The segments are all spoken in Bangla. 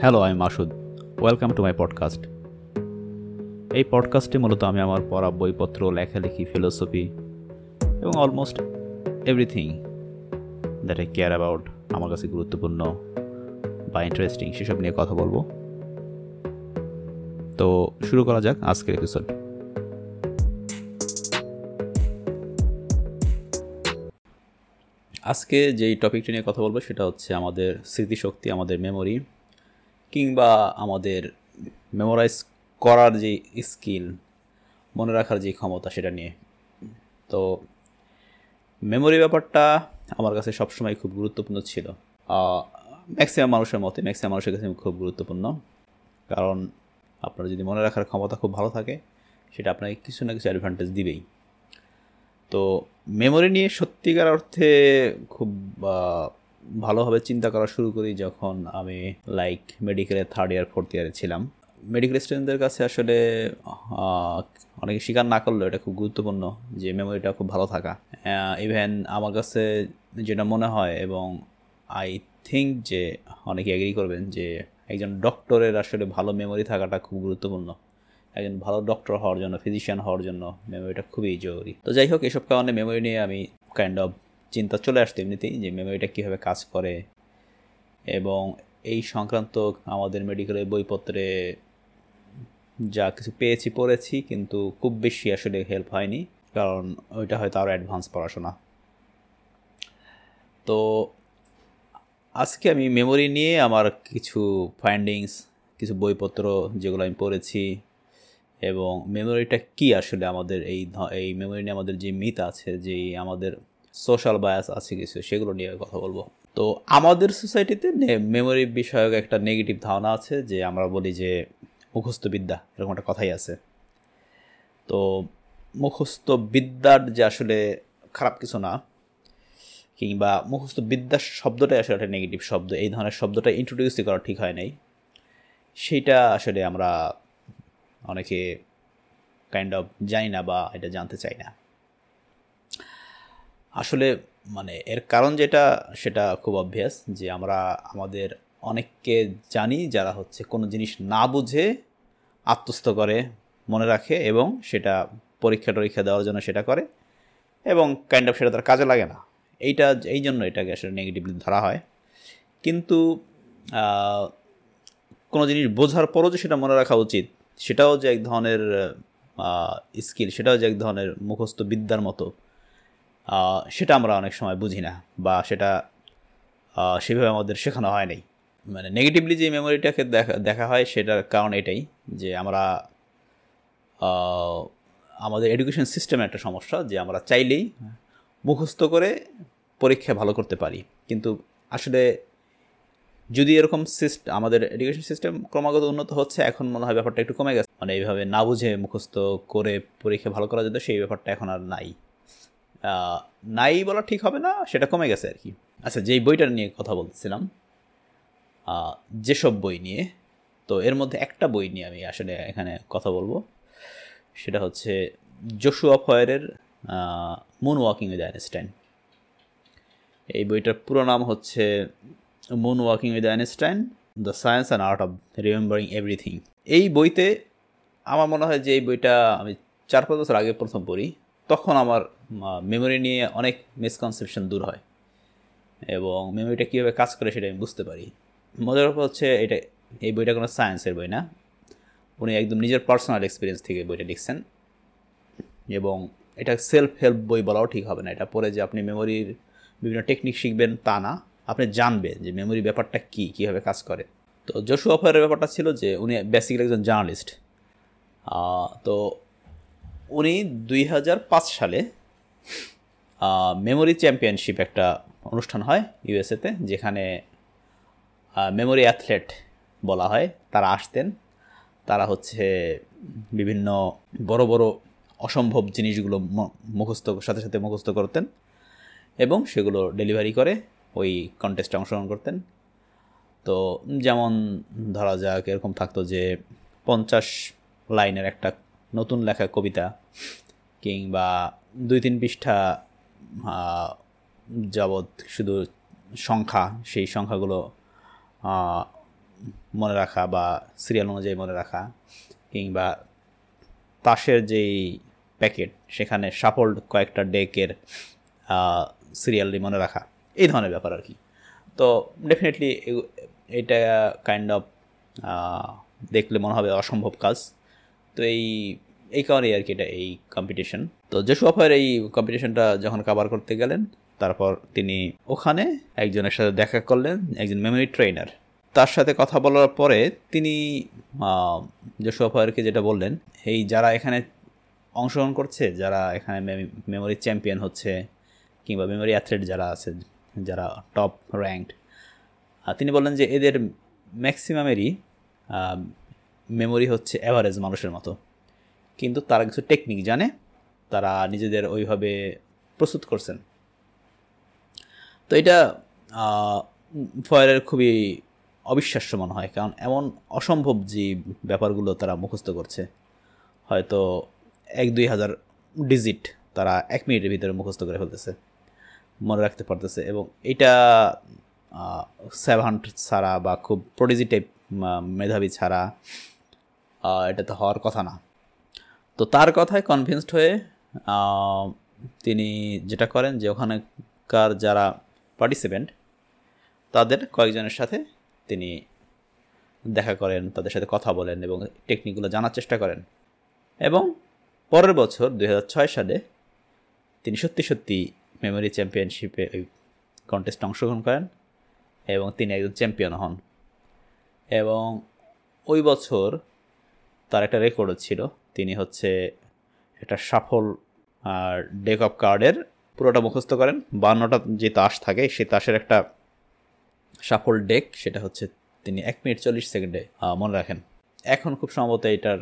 হ্যালো আমি Masud welcome to my podcast এই পডকাস্টে মূলত আমি আমার পড়া বইপত্র, লেখালেখি ফিলোসফি এবং almost everything that I care about আমার কাছে গুরুত্বপূর্ণ বা ইন্টারেস্টিং সেসব নিয়ে কথা বলব। তো শুরু করা যাক আজকের এপিসোড আজকে যেই টপিকটি নিয়ে কথা বলব সেটা হচ্ছে আমাদের স্মৃতিশক্তি, আমাদের মেমোরি কিংবা আমাদের মেমোরাইজ করার যে স্কিল মনে রাখার যে ক্ষমতা সেটা নিয়ে। তো মেমোরি ব্যাপারটা আমার কাছে সবসময় খুব গুরুত্বপূর্ণ ছিল। ম্যাক্সিমাম মানুষের মতে ম্যাক্সিমাম মানুষের কাছে খুব গুরুত্বপূর্ণ। কারণ আপনার যদি মনে রাখার ক্ষমতা খুব ভালো থাকে, সেটা আপনাকে কিছু না কিছু অ্যাডভান্টেজ দিবেই। তো মেমোরি নিয়ে সত্যিকার অর্থে খুব ভালোভাবে চিন্তা করা শুরু করি যখন আমি লাইক মেডিকেলের থার্ড ইয়ার ফোর্থ ইয়ারে ছিলাম। মেডিকেল স্টুডেন্টদের কাছে আসলে অনেকে স্বীকার না করলেও এটা খুব গুরুত্বপূর্ণ যে মেমোরিটা খুব ভালো থাকা। ইভেন আমার কাছে যেটা মনে হয় এবং আই থিঙ্ক যে অনেকে এগ্রি করবেন যে একজন ডক্টরের আসলে ভালো মেমোরি থাকাটা খুব গুরুত্বপূর্ণ। একজন ভালো ডক্টর হওয়ার জন্য ফিজিশিয়ান হওয়ার জন্য মেমোরিটা খুবই জরুরি। তো যাই হোক, এসব কারণে মেমোরি নিয়ে আমি কাইন্ড অফ চিন্তা চলে আসতো এমনিতেই যে মেমোরিটা কীভাবে কাজ করে। এবং এই সংক্রান্ত আমাদের মেডিকেলের বইপত্রে যা কিছু পেয়েছি, পড়েছি, কিন্তু খুব বেশি আসলে হেল্প হয়নি, কারণ ওইটা হয়তো আরও অ্যাডভান্স পড়াশোনা। তো আজকে আমি মেমোরি নিয়ে আমার কিছু ফাইন্ডিংস কিছু বইপত্র যেগুলো আমি পড়েছি, এবং মেমোরিটা কি আসলে আমাদের এই এই মেমোরি নিয়ে আমাদের যে মিথ আছে, যে আমাদের সোশ্যাল বায়াস আছে কিছু, সেগুলো নিয়ে কথা বলব। তো আমাদের সোসাইটিতে মেমোরি বিষয়ক একটা নেগেটিভ ধারণা আছে যে আমরা বলি যে মুখস্থ বিদ্যা এরকম একটা কথাই আছে। তো মুখস্থ বিদ্যার যে আসলে খারাপ কিছু না, কিংবা মুখস্থ বিদ্যার শব্দটাই আসলে একটা নেগেটিভ শব্দ, এই ধরনের শব্দটা ইন্ট্রোডিউসই করা ঠিক হয় নাই। সেইটা আসলে আমরা অনেকে কাইন্ড অফ জানি না বা এটা জানতে চাই না। আসলে মানে এর কারণ যেটা, সেটা খুব অভ্যাস যে আমরা আমাদের অনেককে জানি যারা হচ্ছে কোনো জিনিস না বুঝে আত্মস্থ করে, মনে রাখে এবং সেটা পরীক্ষা টরীক্ষা দেওয়ার জন্য সেটা করে এবং কাইন্ড অফ সেটা তার কাজে লাগে না। এইটা, এই জন্য এটাকে আসলে নেগেটিভলি ধরা হয়। কিন্তু কোনো জিনিস বোঝার পরও যে সেটা মনে রাখা উচিত, সেটাও যে এক ধরনের স্কিল সেটাও যে এক ধরনের মুখস্থ বিদ্যার মতো সেটা আমরা অনেক সময় বুঝি না বা সেটা সেভাবে আমাদের শেখানো হয় নাই। মানে নেগেটিভলি যে মেমোরিটাকে দেখা দেখা হয় সেটার কারণ এটাই যে আমরা আমাদের এডুকেশন সিস্টেমের একটা সমস্যা যে আমরা চাইলেই মুখস্থ করে পরীক্ষা ভালো করতে পারি। কিন্তু আসলে যদি এরকম সিস্টেম আমাদের এডুকেশন সিস্টেম ক্রমাগত উন্নত হচ্ছে, এখন মনে হয় ব্যাপারটা একটু কমে গেছে। মানে এইভাবে না বুঝে মুখস্থ করে পরীক্ষা ভালো করা যেত, সেই ব্যাপারটা এখন আর নাই। নাই বলা ঠিক হবে না, সেটা কমে গেছে আর কি। আচ্ছা যেই বইটা নিয়ে কথা বলতেছিলাম যেসব বই নিয়ে, তো এর মধ্যে একটা বই নিয়ে আমি আসলে এখানে কথা বলব। সেটা হচ্ছে জসুয়া ফয়ারের মুন ওয়াকিং উইথ আইনস্টাইন। এই বইটার পুরো নাম হচ্ছে moon walking with Einstein, the science and art of remembering everything. এই বইতে আমার মনে হয় যে এই বইটা আমি চার পাঁচ বছর আগে প্রথম পড়ি। তখন আমার মেমোরি নিয়ে অনেক মিসকনসেপশন দূর হয়। এবং মেমোরিটা কীভাবে কাজ করে সেটা আমি বুঝতে পারি। মজার ব্যাপার হচ্ছে এটা, এই বইটা কোনো সায়েন্সের বই না। উনি একদম নিজের পার্সোনাল এক্সপিরিয়েন্স থেকে বইটা লিখছেন। এবং এটা সেলফ হেল্প বই বলাও ঠিক হবে না। এটা পরে যে আপনি মেমোরির বিভিন্ন টেকনিক শিখবেন তা না। আপনি জানবেন যে মেমোরি ব্যাপারটা কী, কীভাবে কাজ করে। তো জসু অফারের ব্যাপারটা ছিল যে উনি বেসিক্যালি একজন জার্নালিস্ট তো উনি দুই হাজার পাঁচ সালে মেমোরি চ্যাম্পিয়নশিপ একটা অনুষ্ঠান হয় ইউএসএতে যেখানে মেমোরি অ্যাথলেট বলা হয়। তারা আসতেন। তারা হচ্ছে বিভিন্ন বড় বড় অসম্ভব জিনিসগুলো মুখস্থ, সাথে সাথে মুখস্থ করতেন এবং সেগুলো ডেলিভারি করে, ওই কন্টেস্টে অংশগ্রহণ করতেন। তো যেমন ধরা যাক, এরকম থাকতো যে পঞ্চাশ লাইনের একটা নতুন লেখা কবিতা কিংবা দুই তিন পৃষ্ঠা যাবৎ শুধু সংখ্যা, সেই সংখ্যাগুলো মনে রাখা বা সিরিয়াল অনুযায়ী মনে রাখা কিংবা তাসের যেই প্যাকেট সেখানে সাফল্ড কয়েকটা ডেকের সিরিয়ালি মনে রাখা, এই ধরনের ব্যাপার আর কি। তো ডেফিনেটলি এটা কাইন্ড অফ দেখলে মনে হবে অসম্ভব কাজ। তো এই এই কারণেই আর কি এটা এই কম্পিটিশন তো জেসু অফার এই কম্পিটিশনটা যখন কাবার করতে গেলেন, তারপর তিনি ওখানে একজনের সাথে দেখা করলেন, একজন মেমোরি ট্রেনার তার সাথে কথা বলার পরে তিনি জসু অফারকে যেটা বললেন, এই যারা এখানে অংশগ্রহণ করছে, যারা এখানে মেমোরি চ্যাম্পিয়ন হচ্ছে, কিংবা মেমোরি অ্যাথলেট যারা আছে, যারা টপ র্যাঙ্কড তিনি বললেন যে এদের ম্যাক্সিমামেরই মেমোরি হচ্ছে অ্যাভারেজ মানুষের মতো। কিন্তু তারা কিছু টেকনিক জানে, তারা নিজেদের ওইভাবে প্রস্তুত করছেন। তো এটা ফয়ারের খুবই অবিশ্বাস্য মনে হয়, কারণ এমন অসম্ভব যে ব্যাপারগুলো তারা মুখস্থ করছে। হয়তো এক দুই হাজার ডিজিট তারা এক মিনিটের ভিতরে মুখস্থ করে ফেলতেছে, মনে রাখতে পারতেছে এবং এটা সেভেন্ট ছাড়া বা খুব প্রডিজি টাইপ মেধাবী ছাড়া এটা তো হওয়ার কথা না। তো তার কথায় কনভিন্সড হয়ে তিনি যেটা করেন যে ওখানকার যারা পার্টিসিপেন্ট তাদের কয়েকজনের সাথে তিনি দেখা করেন, তাদের সাথে কথা বলেন এবং টেকনিকগুলো জানার চেষ্টা করেন। এবং পরের বছর দু হাজার ছয় সালে তিনি সত্যি সত্যি মেমোরি চ্যাম্পিয়নশিপে ওই কন্টেস্টে অংশগ্রহণ করেন এবং তিনি একজন চ্যাম্পিয়ন হন। এবং ওই বছর তার একটা রেকর্ডও ছিল। তিনি হচ্ছে একটা সফল ডেক অফ কার্ডের পুরোটা মুখস্থ করেন। বান্নটা যে তাস থাকে, সেই তাসের একটা সাফল ডেক সেটা হচ্ছে তিনি এক মিনিট চল্লিশ সেকেন্ডে মনে রাখেন। এখন খুব সম্ভবত এটার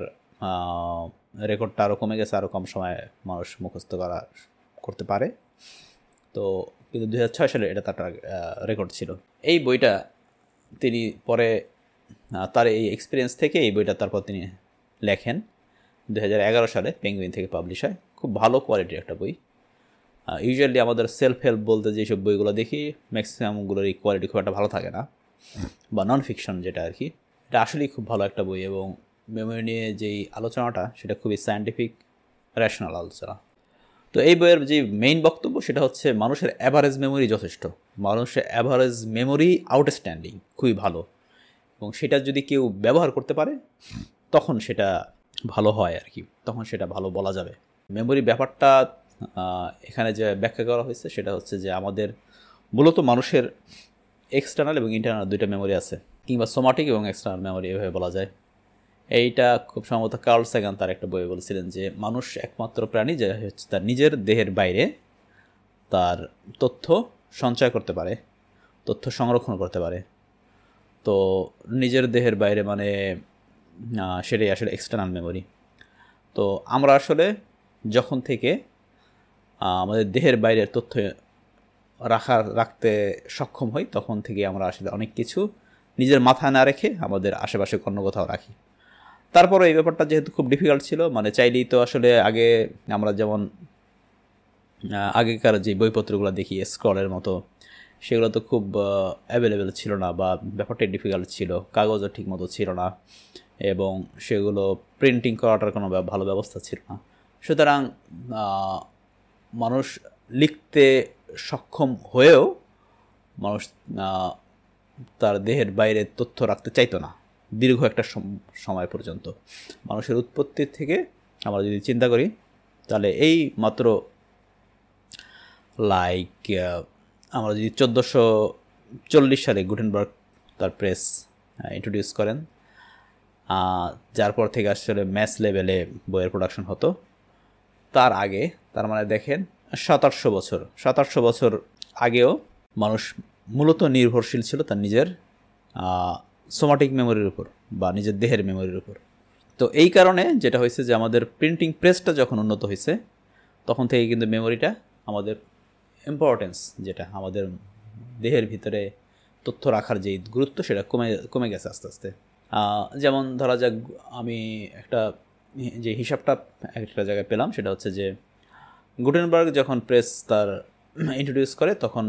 রেকর্ডটা আরও কমে গেছে আরও কম সময়ে মানুষ মুখস্থ করা করতে পারে। তো কিন্তু দু হাজার ছয় সালে এটা তার রেকর্ড ছিল। এই বইটা তিনি পরে তার এই এক্সপিরিয়েন্স থেকে এই বইটা তারপর তিনি লেখেন। দু হাজার এগারো সালে পেঙ্গুইন থেকে পাবলিশ হয়। খুব ভালো কোয়ালিটির একটা বই। ইউজুয়ালি আমাদের সেলফ হেল্প বলতে যেসব বইগুলো দেখি ম্যাক্সিমামগুলোর এই কোয়ালিটি খুব একটা ভালো থাকে না। বা নন ফিকশন যেটা আর কি, এটা আসলেই খুব ভালো একটা বই এবং মেমোরি নিয়ে যেই আলোচনাটা, সেটা খুবই সায়েন্টিফিক র্যাশনাল আলোচনা। তো এই বইয়ের যে মেইন বক্তব্য, সেটা হচ্ছে মানুষের অ্যাভারেজ মেমোরি যথেষ্ট। মানুষের অ্যাভারেজ মেমোরি আউটস্ট্যান্ডিং খুবই ভালো। এবং সেটা যদি কেউ ব্যবহার করতে পারে তখন সেটা ভালো হয় আর কি। তখন সেটা ভালো বলা যাবে। মেমোরি ব্যাপারটা এখানে যে ব্যাখ্যা করা হয়েছে সেটা হচ্ছে যে আমাদের মূলত মানুষের এক্সটার্নাল এবং ইন্টারনাল দুইটা মেমোরি আছে, কিংবা সোমাটিক এবং এক্সটার্নাল মেমোরি এভাবে বলা যায়। এইটা খুব সম্ভবত কার্ল সেগান তার একটা বই বলেছিলেন যে, মানুষ একমাত্র প্রাণী যে হচ্ছে তার নিজের দেহের বাইরে তার তথ্য সঞ্চয় করতে পারে, তথ্য সংরক্ষণ করতে পারে। তো নিজের দেহের বাইরে মানে সেটাই আসলে এক্সটার্নাল মেমোরি তো আমরা আসলে যখন থেকে আমাদের দেহের বাইরের তথ্য রাখার রাখতে সক্ষম হই, তখন থেকে আমরা আসলে অনেক কিছু নিজের মাথায় না রেখে আমাদের আশেপাশে অন্য কোথাও রাখি। তারপরে এই ব্যাপারটা যেহেতু খুব ডিফিকাল্ট ছিল মানে চাইলেই তো আসলে আগে আমরা যেমন আগেকার যে বইপত্রগুলো দেখি স্ক্রলের মতো, সেগুলো তো খুব অ্যাভেলেবেল ছিল না বা ব্যাপারটাই ডিফিকাল্ট ছিল, কাগজও ঠিক মতো ছিল না। এবং সেগুলো প্রিন্টিং করাটার কোনো ভালো ব্যবস্থা ছিল না। সুতরাং মানুষ লিখতে সক্ষম হয়েও মানুষ তার দেহের বাইরে তথ্য রাখতে চাইতো না, দীর্ঘ একটা সময় পর্যন্ত। মানুষের উৎপত্তির থেকে আমরা যদি চিন্তা করি, তাহলে এই মাত্র লাইক আমরা যদি চোদ্দোশো চল্লিশ সালে গুটেনবার্গ তার প্রেস ইন্ট্রোডিউস করেন যার পর থেকে আসলে ম্যাথ লেভেলে বইয়ের প্রোডাকশন হতো। তার আগে, তার মানে দেখেন, সাতাশশো বছর। সাতাশশো বছর আগেও মানুষ মূলত নির্ভরশীল ছিল তার নিজের সোমাটিক মেমোরির উপর বা নিজের দেহের মেমোরির উপর। তো এই কারণে যেটা হয়েছে যে আমাদের প্রিন্টিং প্রেসটা যখন উন্নত হয়েছে, তখন থেকে কিন্তু মেমোরিটা আমাদের ইম্পর্টেন্স যেটা আমাদের দেহের ভিতরে তথ্য রাখার যে গুরুত্ব, সেটা কমে কমে গেছে আস্তে আস্তে। যেমন ধরা যাক, আমি একটা যে হিসাবটা একটা জায়গায় পেলাম, সেটা হচ্ছে যে গুটেনবার্গ যখন প্রেস তার ইন্ট্রোডিউস করে, তখন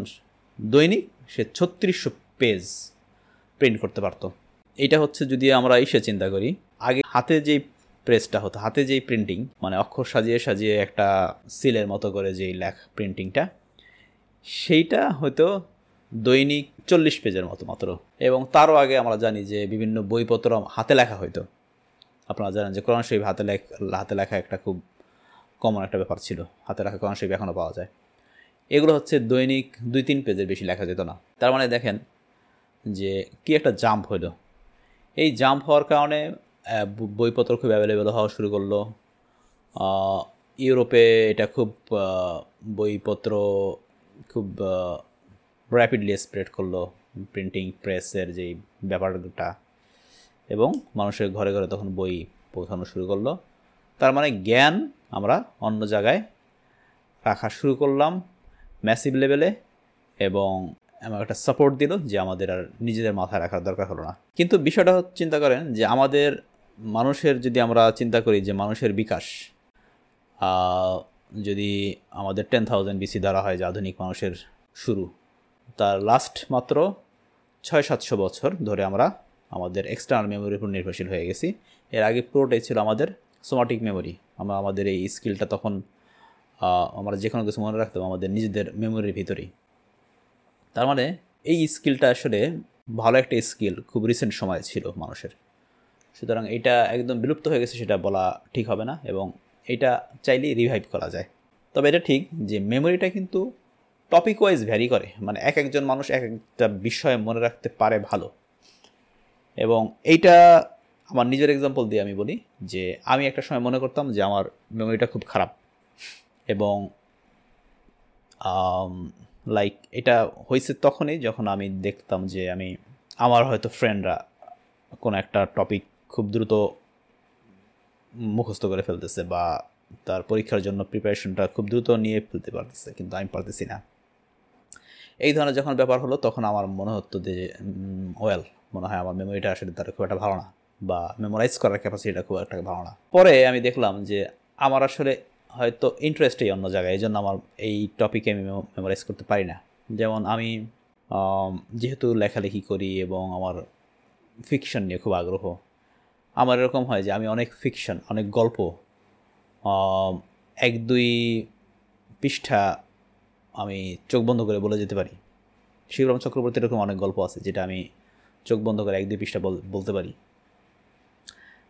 দৈনিক সে ছত্রিশশো পেজ প্রিন্ট করতে পারত। এটা হচ্ছে যদি আমরা এসে চিন্তা করি, আগে হাতে যেই প্রেসটা হতো, হাতে যেই প্রিন্টিং মানে অক্ষর সাজিয়ে সাজিয়ে একটা সিলের মতো করে যেই লেখ প্রিন্টিংটা সেইটা হয়তো দৈনিক চল্লিশ পেজের মতো মাত্র। এবং তারও আগে আমরা জানি যে বিভিন্ন বইপত্র হাতে লেখা হইতো আপনারা জানেন যে কোরআন শরীফ হাতে লেখা হাতে লেখা একটা খুব কমন একটা ব্যাপার ছিল। হাতে লেখা কোরআন শরীফ এখনও পাওয়া যায়। এগুলো হচ্ছে দৈনিক দুই তিন পেজের বেশি লেখা যেত না। তার মানে দেখেন যে কি একটা জাম্প হইল এই জাম্প হওয়ার কারণে বইপত্র খুব অ্যাভেলেবেল হওয়া শুরু করল। ইউরোপে এটা খুব বইপত্র খুব র্যাপিডলি স্প্রেড করল প্রিন্টিং প্রেসের যেই ব্যাপারটা এবং মানুষের ঘরে ঘরে তখন বই পৌঁছানো শুরু করল। তার মানে জ্ঞান আমরা অন্য জায়গায় রাখা শুরু করলাম ম্যাসিভ লেভেলে এবং আমার একটা সাপোর্ট দিল যে আমাদের আর নিজেদের মাথায় রাখার দরকার হলো না। কিন্তু বিষয়টা চিন্তা করেন যে আমাদের মানুষের যদি আমরা চিন্তা করি যে মানুষের বিকাশ যদি আমাদের টেন থাউজেন্ড বিসি দ্বারা হয় যে আধুনিক মানুষের শুরু তার লাস্ট মাত্র ছয় সাতশো বছর ধরে আমরা আমাদের এক্সটার্নাল মেমোরির উপর নির্ভরশীল হয়ে গেছি। এর আগে পুরোটাই ছিল আমাদের সোমাটিক মেমোরি আমরা আমাদের এই স্কিলটা তখন আমরা যে কোনো কিছু মনে রাখতাম আমাদের নিজেদের মেমোরির ভিতরেই। তার মানে এই স্কিলটা আসলে ভালো একটা স্কিল খুব রিসেন্ট সময় ছিল মানুষের। সুতরাং এটা একদম বিলুপ্ত হয়ে গেছে সেটা বলা ঠিক হবে না এবং এটা চাইলেই রিভাইভ করা যায়। তবে এটা ঠিক যে মেমোরিটা কিন্তু টপিক ওয়াইজ ভ্যারি করে। মানে এক একজন মানুষ এক একটা বিষয়ে মনে রাখতে পারে ভালো। এবং এইটা আমার নিজের এক্সাম্পল দিয়ে আমি বলি যে, আমি একটা সময় মনে করতাম যে আমার মেমোরিটা খুব খারাপ। এবং লাইক এটা হয়েছে তখনই যখন আমি দেখতাম যে আমি, আমার হয়তো ফ্রেন্ডরা কোনো একটা টপিক খুব দ্রুত মুখস্থ করে ফেলতেছে বা তার পরীক্ষার জন্য প্রিপারেশনটা খুব দ্রুত নিয়ে ফেলতে পারতেছে, কিন্তু আমি পারতেছি না। এই ধরনের যখন ব্যাপার হলো, তখন আমার মনে হতো যে ওয়েল মনে হয় আমার মেমোরিটা আসলে তার খুব একটা ভালো না, বা মেমোরাইজ করার ক্যাপাসিটিটা খুব একটা ভালো না। পরে আমি দেখলাম যে, আমার আসলে হয়তো ইন্টারেস্টই অন্য জায়গায়, এই জন্য আমার এই টপিকে আমি মেমোরাইজ করতে পারি না। যেমন আমি যেহেতু লেখালেখি করি এবং আমার ফিকশন নিয়ে খুব আগ্রহ, আমার এরকম হয় যে, আমি অনেক ফিকশন অনেক গল্প এক দুই পৃষ্ঠা আমি চোখ বন্ধ করে বলে যেতে পারি। শিবরাম চক্রবর্তী এরকম অনেক গল্প আছে, যেটা আমি চোখ বন্ধ করে এক দুই পৃষ্ঠা বলতে পারি।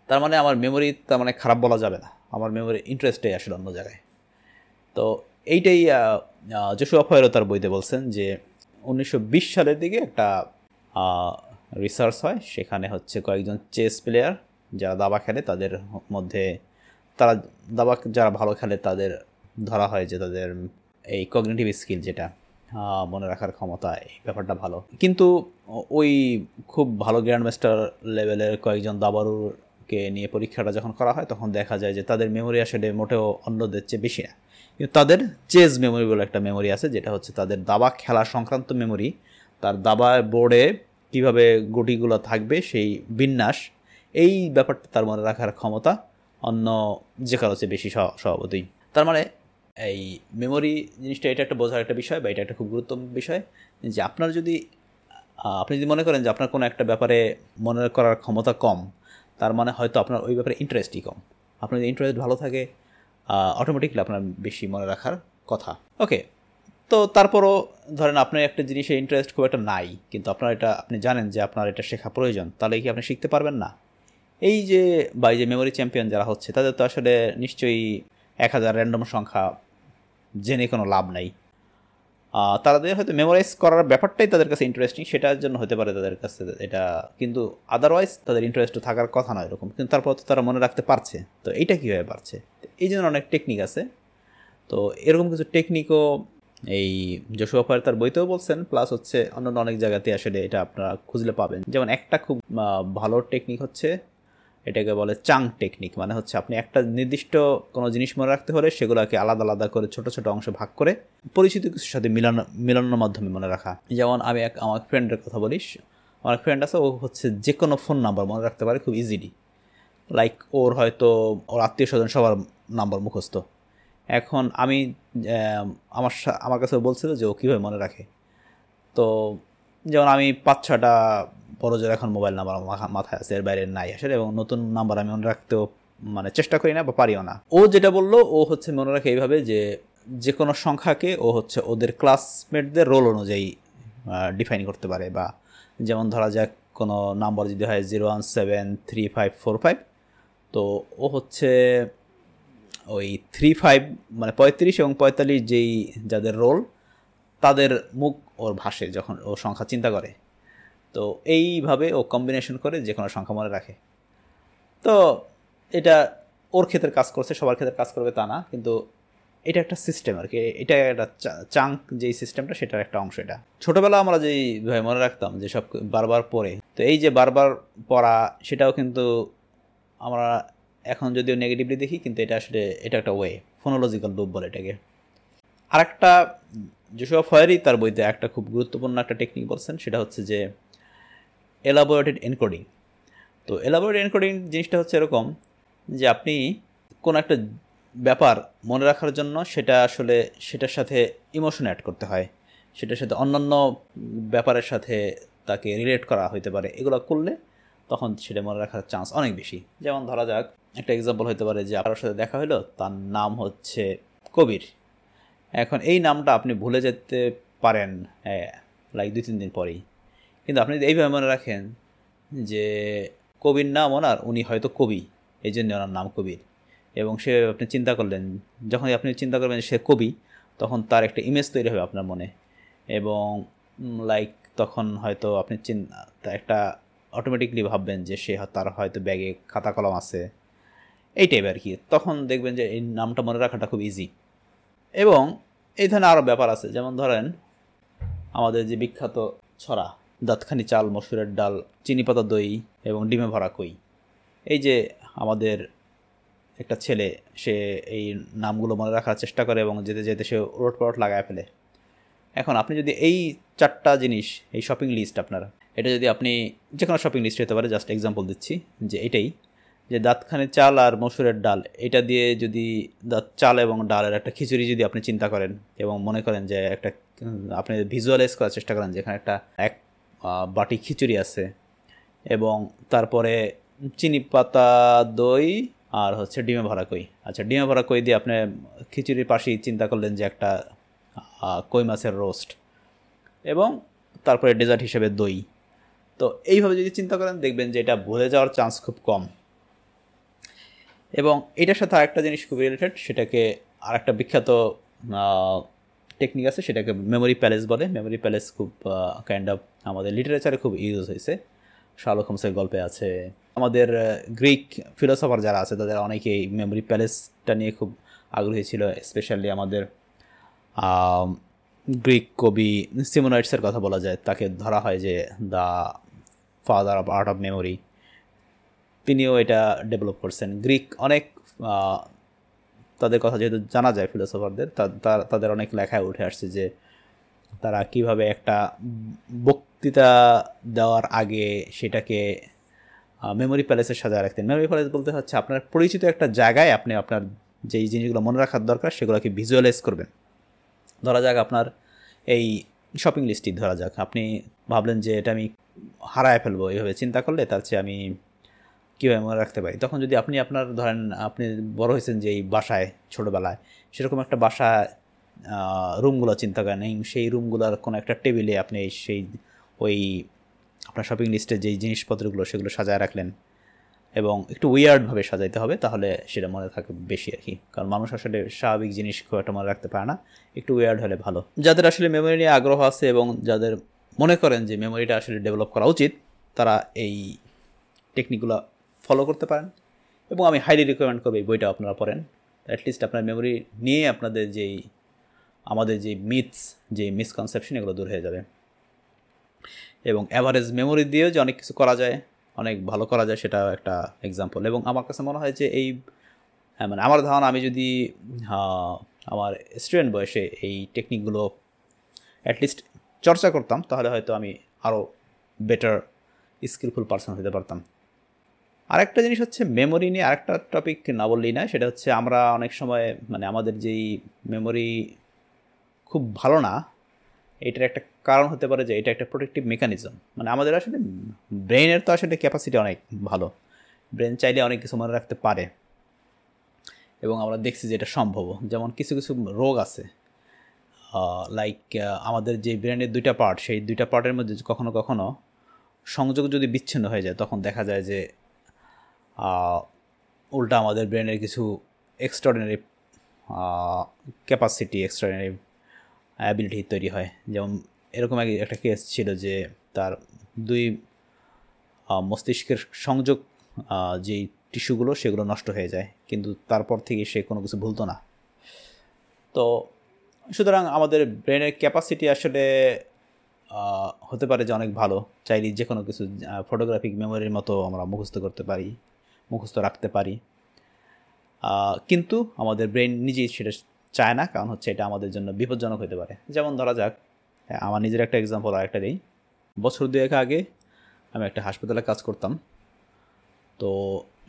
তার মানে আমার মেমোরি তার মানে খারাপ বলা যাবে না। আমার মেমোরি ইন্টারেস্টে আসলে অন্য জায়গায়। তো এইটাই যশু ফয়েরও তার বইতে বলছেন যে উনিশশো বিশ সালের দিকে একটা রিসার্চ হয়। সেখানে হচ্ছে কয়েকজন চেস প্লেয়ার যারা দাবা খেলে, তাদের মধ্যে তারা, দাবা যারা ভালো খেলে, তাদের ধরা হয় যে তাদের এই কগনেটিভ স্কিল যেটা মনে রাখার ক্ষমতা, এই ব্যাপারটা ভালো। কিন্তু ওই খুব ভালো গ্র্যান্ড মাস্টার লেভেলের কয়েকজন দাবারুকে নিয়ে পরীক্ষাটা যখন করা হয়, তখন দেখা যায় যে তাদের মেমোরি আসলে মোটেও অন্যদের চেয়ে বেশি না। কিন্তু তাদের চেজ মেমোরি বলে একটা মেমোরি আছে, যেটা হচ্ছে তাদের দাবা খেলা সংক্রান্ত মেমোরি তার দাবা বোর্ডে কীভাবে গুটিগুলো থাকবে, সেই বিন্যাস, এই ব্যাপারটা তার মনে রাখার ক্ষমতা অন্য যে কারও চেয়ে বেশি স্বভাবতই। তার মানে এই মেমোরি জিনিসটা এটা একটা বোঝার একটা বিষয় বা এটা একটা খুব গুরুত্বপূর্ণ বিষয় যে আপনার যদি আপনি যদি মনে করেন যে আপনার কোনো একটা ব্যাপারে মনে করার ক্ষমতা কম, তার মানে হয়তো আপনার ওই ব্যাপারে ইন্টারেস্টই কম। আপনার যদি ইন্টারেস্ট ভালো থাকে অটোমেটিকলি আপনার বেশি মনে রাখার কথা। ওকে তো তারপরও ধরেন আপনার একটা জিনিসে ইন্টারেস্ট খুব একটা নাই, কিন্তু আপনার এটা, আপনি জানেন যে আপনার এটা শেখা প্রয়োজন, তাহলে কি আপনি শিখতে পারবেন না? এই যে, বা এই যে মেমোরি চ্যাম্পিয়ন যারা হচ্ছে, তাদের তো আসলে নিশ্চয়ই এক হাজার র্যান্ডম সংখ্যা জেনে কোনো লাভ নাই। তাদের হয়তো মেমোরাইজ করার ব্যাপারটাই তাদের কাছে ইন্টারেস্টিং সেটার জন্য হতে পারে তাদের কাছে এটা, কিন্তু আদারওয়াইজ তাদের ইন্টারেস্ট থাকার কথা নয় এরকম, কিন্তু তারপর তো তারা মনে রাখতে পারছে। তো এইটা কীভাবে পারছে এই জন্য অনেক টেকনিক আছে। তো এরকম কিছু টেকনিকও এই যশোয়া তার বইতেও বলছেন প্লাস হচ্ছে অন্যান্য অনেক জায়গাতে আসলে এটা আপনারা খুঁজলে পাবেন। যেমন একটা খুব ভালো টেকনিক হচ্ছে এটাকে বলে চাং টেকনিক মানে হচ্ছে আপনি একটা নির্দিষ্ট কোনো জিনিস মনে রাখতে হলে সেগুলোকে আলাদা আলাদা করে ছোট ছোট অংশ ভাগ করে পরিচিত কিছুর সাথে মিলানো, মিলানোর মাধ্যমে মনে রাখা। যেমন আমি এক, আমার ফ্রেন্ডের কথা বলিস, আমার ফ্রেন্ড আছে, ও হচ্ছে যে কোনো ফোন নাম্বার মনে রাখতে পারে, খুব ইজিলি লাইক ওর হয়তো ওর আত্মীয় স্বজন সবার নাম্বার মুখস্থ। এখন আমি আমার আমার কাছে বলছিল যে ও কীভাবে মনে রাখে। তো, যেমন আমি পাঁচ ছটা বড় জোর এখন মোবাইল নাম্বার মাথায় আছে, এর বাইরে নাই আসলে, এবং নতুন নাম্বার আমি মনে রাখতেও মানে চেষ্টা করি না বা পারিও না। ও যেটা বলল, ও হচ্ছে মনে রাখে এইভাবে যে যে কোনো সংখ্যাকে ও হচ্ছে ওদের ক্লাসমেটদের রোল অনুযায়ী ডিফাইন করতে পারে বা যেমন ধরা যাক কোনো নাম্বার যদি হয় zero one seven three five four five তো ও হচ্ছে ওই থ্রি ফাইভ মানে পঁয়ত্রিশ এবং পঁয়তাল্লিশ যেই যাদের রোল তাদের মুখ ওর ভাসে যখন ও সংখ্যা চিন্তা করে। তো এইভাবে ও কম্বিনেশন করে যে কোনো সংখ্যা মনে রাখে। তো এটা ওর ক্ষেত্রে কাজ করছে, সবার ক্ষেত্রে কাজ করবে তা না, কিন্তু এটা একটা সিস্টেম আর কি। এটা একটা চাঙ্ক যেই সিস্টেমটা সেটার একটা অংশ এটা। ছোটোবেলা আমরা যেই মনে রাখতাম যে সব বারবার পড়ে, তো এই যে বারবার পড়া, সেটাও কিন্তু আমরা এখন যদিও নেগেটিভলি দেখি, কিন্তু এটা আসলে, এটা একটা ওয়ে ফোনোলজিক্যাল লুপ বলে এটাকে। আরেকটা যেসব ফয়ারি তার বইতে একটা খুব গুরুত্বপূর্ণ একটা টেকনিক বলছেন, সেটা হচ্ছে যে এলাবোরেটেড এনকোডিং তো এলাবোরেটেড এনকোডিং জিনিসটা হচ্ছে এরকম যে আপনি কোনো একটা ব্যাপার মনে রাখার জন্য সেটা আসলে সেটার সাথে ইমোশন অ্যাড করতে হয়। সেটার সাথে অন্যান্য ব্যাপারের সাথে তাকে রিলেট করা হইতে পারে। এগুলো করলে তখন সেটা মনে রাখার চান্স অনেক বেশি। যেমন ধরা যাক, একটা এক্সাম্পল হতে পারে যে আপনার সাথে দেখা হলো তার নাম হচ্ছে কবির। এখন এই নামটা আপনি ভুলে যেতে পারেন লাইক দুই তিন দিন পরেই। কিন্তু আপনি এইভাবে মনে রাখেন যে কবির নাম ওনার, উনি হয়তো কবি এই জন্য ওনার নাম কবির। এবং সে আপনি চিন্তা করলেন যখন আপনি চিন্তা করবেন সে কবি, তখন তার একটা ইমেজ তৈরি হবে আপনার মনে। এবং লাইক তখন হয়তো আপনি চিন্তা একটা অটোমেটিকলি ভাববেন যে সে তার হয়তো ব্যাগে খাতা কলম আছে। এই টাইপ আর কি। তখন দেখবেন যে এই নামটা মনে রাখাটা খুব ইজি এবং এই ধরনের আরও ব্যাপার আছে। যেমন ধরেন, আমাদের যে বিখ্যাত ছড়া দাঁতখানি চাল, মসুরের ডাল, চিনি পাতা দই এবং ডিমে ভরা কই। এই যে আমাদের একটা ছেলে, সে এই নামগুলো মনে রাখার চেষ্টা করে এবং যেতে যেতে সে রোড পরট লাগায় ফেলে। এখন আপনি যদি এই চারটা জিনিস, এই শপিং লিস্ট আপনার, এটা যদি আপনি যে কোনো শপিং লিস্ট হতে পারে জাস্ট এক্সাম্পল দিচ্ছি যে এটাই, যে দাঁতখানে চাল আর মসুরের ডাল, এটা দিয়ে যদি দাঁত চাল এবং ডালের একটা খিচুড়ি যদি আপনি চিন্তা করেন এবং মনে করেন যে একটা, আপনি ভিজুয়ালাইজ করার চেষ্টা করেন যেখানে একটা এক বাটি খিচুড়ি আছে এবং তারপরে চিনি পাতা, দই আর হচ্ছে ডিমে ভরা কই। আচ্ছা ডিমে ভরা কই দিয়ে আপনি খিচুড়ির পাশেই চিন্তা করলেন যে একটা কই মাছের রোস্ট এবং তারপরে ডেজার্ট হিসেবে দই। তো এইভাবে যদি চিন্তা করেন, দেখবেন যে এটা ভুলে যাওয়ার চান্স খুব কম। এবং এটার সাথে আরেকটা জিনিস খুব রিলেটেড সেটাকে আরেকটা বিখ্যাত টেকনিক আছে, সেটাকে মেমোরি প্যালেস বলে। মেমোরি প্যালেস খুব কাইন্ড অফ আমাদের লিটারেচারে খুব ইউজ হয়েছে। শার্লক হোমসের গল্পে আছে। আমাদের গ্রিক ফিলোসফার যারা আছে, তাদের অনেকেই মেমোরি প্যালেসটা নিয়ে খুব আগ্রহী ছিল। স্পেশালি আমাদের গ্রিক কবি সিমোনাইটসের কথা বলা যায়। তাকে ধরা হয় যে the father of art of memory তিনিও এটা ডেভেলপ করছেন। গ্রিক অনেক তাদের কথা যেহেতু জানা যায় ফিলোসফারদের তাদের অনেক লেখায় উঠে আসছে যে তারা কীভাবে একটা বক্তৃতা দেওয়ার আগে সেটাকে মেমোরি প্যালেসে সাজায় রাখতেন। মেমোরি প্যালেস বলতে হচ্ছে আপনার পরিচিত একটা জায়গায় আপনি আপনার যেই জিনিসগুলো মনে রাখার দরকার সেগুলোকে ভিজুয়ালাইজ করবেন। ধরা যাক আপনার এই শপিং লিস্টটি ধরা যাক। আপনি ভাবলেন যে এটা আমি হারায় ফেলব এইভাবে চিন্তা করলে তার চেয়ে আমি কীভাবে মনে রাখতে পারি? তখন যদি আপনি আপনার ধরেন, আপনি বড় হয়েছেন যে এই বাসায়, ছোটোবেলায়, সেরকম একটা বাসা রুমগুলো চিন্তা করেন। এই সেই রুমগুলোর কোনো একটা টেবিলে আপনি সেই, ওই আপনার শপিং লিস্টে যেই জিনিসপত্রগুলো, সেগুলো সাজায় রাখলেন। এবং একটু উইয়ার্ডভাবে সাজাইতে হবে, তাহলে সেটা মনে থাকে বেশি আর কি কারণ মানুষ আসলে স্বাভাবিক জিনিস খুব একটা মনে রাখতে পারে না। একটু উইয়ার্ড হলে ভালো। যাদের আসলে মেমোরি নিয়ে আগ্রহ আছে এবং যাদের মনে করেন যে মেমোরিটা আসলে ডেভেলপ করা উচিত, তারা এই টেকনিকগুলো ফলো করতে পারেন। এবং আমি হাইলি রিকমেন্ড করব এই বইটা আপনারা পড়েন। অ্যাটলিস্ট আপনার মেমোরি নিয়ে আপনাদের যেই আমাদের যে মিথস যে মিসকনসেপশন এগুলো দূর হয়ে যাবে। এবং অ্যাভারেজ মেমোরি দিয়েও যে অনেক কিছু করা যায় অনেক ভালো করা যায় সেটা একটা এক্সাম্পল এবং আমার কাছে মনে হয় যে এই হ্যাঁ, মানে আমার ধারণা আমি যদি আমার স্টুডেন্ট বয়সে এই টেকনিকগুলো অ্যাটলিস্ট চর্চা করতাম তাহলে হয়তো আমি আরও বেটার স্কিলফুল পার্সন হতে পারতাম। আরেকটা জিনিস হচ্ছে মেমোরি নিয়ে আরেকটা টপিক না বললেই না সেটা হচ্ছে আমরা অনেক সময় মানে আমাদের যেই মেমোরি খুব ভালো না, এটার একটা কারণ হতে পারে যে এটা একটা প্রোটেক্টিভ মেকানিজম মানে আমাদের আসলে ব্রেনের তো আসলে ক্যাপাসিটি অনেক ভালো। ব্রেন চাইলে অনেক কিছু মনে রাখতে পারে। এবং আমরা দেখছি যে এটা সম্ভব। যেমন কিছু কিছু রোগ আছে। লাইক আমাদের যে ব্রেনের দুইটা পার্ট সেই দুইটা পার্টের মধ্যে কখনো কখনো সংযোগ যদি বিচ্ছিন্ন হয়ে যায়, তখন দেখা যায় যে উল্টা আমাদের ব্রেনের কিছু এক্সট্রাঅর্ডিনারি ক্যাপাসিটি এক্সট্রাঅর্ডিনারি অ্যাবিলিটি তৈরি হয়। যেমন এরকম একটা কেস ছিল যে তার দুই মস্তিষ্কের সংযোগ যেই টিস্যুগুলো সেগুলো নষ্ট হয়ে যায়, কিন্তু তারপর থেকে সে কোনো কিছু ভুলতো না। তো সুতরাং আমাদের ব্রেনের ক্যাপাসিটি আসলে হতে পারে যে অনেক ভালো, চাইলে যে কোনো কিছু ফটোগ্রাফিক মেমোরির মতো আমরা মুখস্থ করতে পারি। মুখস্থ রাখতে পারি। কিন্তু আমাদের ব্রেন নিজেই সেটা চায় না কারণ হচ্ছে এটা আমাদের জন্য বিপজ্জনক হতে পারে। যেমন ধরা যাক হ্যাঁ, আমার নিজের একটা এক্সাম্পল আর একটা দিই। বছর দুয়েক আগে আমি একটা হাসপাতালে কাজ করতাম। তো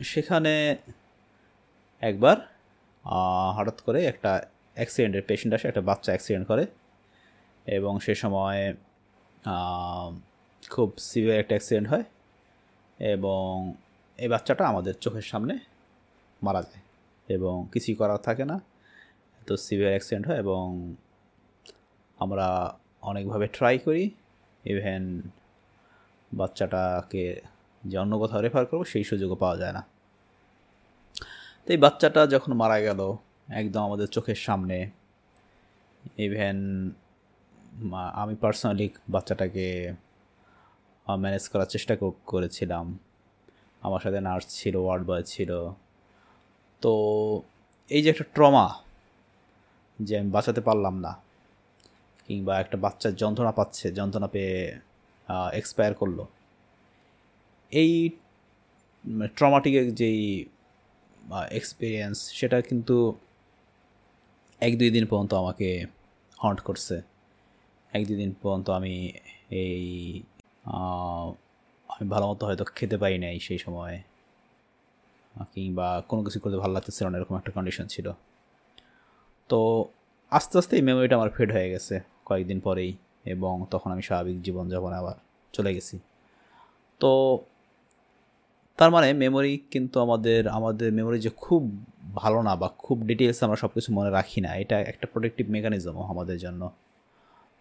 সেখানে একবার হঠাৎ করে একটা অ্যাক্সিডেন্টের পেশেন্ট আসে একটা বাচ্চা অ্যাক্সিডেন্ট করে এবং সে সময় খুব সিভিয়ার একটা অ্যাক্সিডেন্ট হয় এবং এই বাচ্চাটা আমাদের চোখের সামনে মারা যায় এবং কিছুই করার থাকে না। তো সিভিয়ার অ্যাক্সিডেন্ট হয় এবং আমরা অনেকভাবে ট্রাই করি। ইভেন বাচ্চাটাকে যে অন্য কোথাও রেফার করব, সেই সুযোগও পাওয়া যায় না। তো এই বাচ্চাটা যখন মারা গেল, একদম আমাদের চোখের সামনে ইভেন আমি পার্সোনালি বাচ্চাটাকে ম্যানেজ করার চেষ্টা করেছিলাম। আমার সাথে নার্স ছিল, ওয়ার্ড বয় ছিল। তো এই যে একটা ট্রমা যে আমি বাঁচাতে পারলাম না, কিংবা একটা বাচ্চার যন্ত্রণা পাচ্ছে, যন্ত্রণা পেয়ে এক্সপায়ার করল, এই ট্রমাটিকের যেই এক্সপিরিয়েন্স সেটা কিন্তু এক দুই দিন পর্যন্ত আমাকে হন্ট করছে। এক দুই দিন পর্যন্ত আমি এই আমি ভালো মতো হয়তো খেতে পারি নাই সেই সময়। কিংবা কোনো কিছু করতে ভালো লাগতেছিল না, এরকম একটা কন্ডিশন ছিল। তো আস্তে আস্তে এই মেমোরিটা আমার ফেড হয়ে গেছে কয়েকদিন পরেই এবং তখন আমি স্বাভাবিক জীবনযাপনে আবার চলে গেছি। তো তার মানে মেমোরি কিন্তু আমাদের আমাদের মেমোরি যে খুব ভালো না বা খুব ডিটেলস আমরা সব কিছু মনে রাখি না, এটা একটা প্রোটেক্টিভ মেকানিজমও আমাদের জন্য।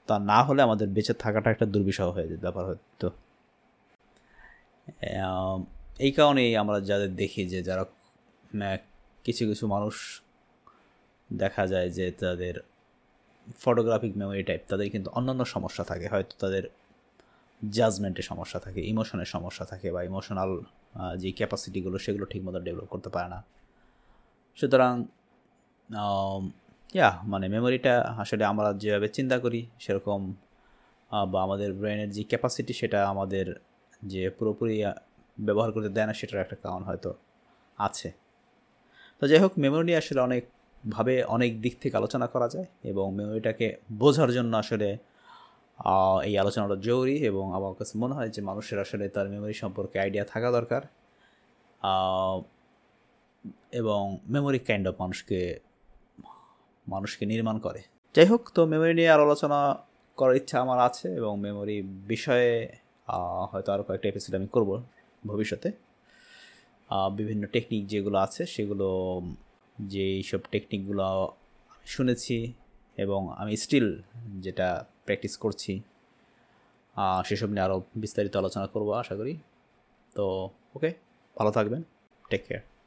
তা না হলে আমাদের বেঁচে থাকাটা একটা দুর্বিষহ হয়ে যেত ব্যাপার হতো এই কারণেই আমরা যাদের দেখি যে যারা কিছু কিছু মানুষ দেখা যায় যে তাদের ফটোগ্রাফিক মেমোরি টাইপ তাদের কিন্তু অন্যান্য সমস্যা থাকে। হয়তো তাদের জাজমেন্টের সমস্যা থাকে ইমোশনের সমস্যা থাকে বা ইমোশনাল যে ক্যাপাসিটিগুলো সেগুলো ঠিকমতো ডেভেলপ করতে পারে না। সুতরাং ইয়া মানে মেমোরিটা আসলে আমরা যেভাবে চিন্তা করি সেরকম বা আমাদের ব্রেনের যে ক্যাপাসিটি সেটা আমাদের যে পুরোপুরি ব্যবহার করতে দেয় না, সেটার একটা কারণ হয়তো আছে। তো যাই হোক মেমোরি নিয়ে আসলে অনেকভাবে অনেক দিক থেকে আলোচনা করা যায় এবং মেমোরিটাকে বোঝার জন্য আসলে এই আলোচনাটা জরুরি এবং আমার কাছে মনে হয় যে মানুষের আসলে তার মেমোরি সম্পর্কে আইডিয়া থাকা দরকার। এবং মেমোরি কাইন্ড অফ মানুষকে মানুষকে নির্মাণ করে। যাই হোক, তো মেমোরি নিয়ে আর আলোচনা করার ইচ্ছা আমার আছে এবং মেমোরি বিষয়ে হয়তো আরও কয়েকটা এপিসোড আমি করব ভবিষ্যতে। বিভিন্ন টেকনিক যেগুলো আছে, সেগুলো যে সব টেকনিকগুলো শুনেছি এবং আমি স্টিল যেটা প্র্যাকটিস করছি সেসব নিয়ে আরও বিস্তারিত আলোচনা করব আশা করি। তো ওকে ভালো থাকবেন। Take care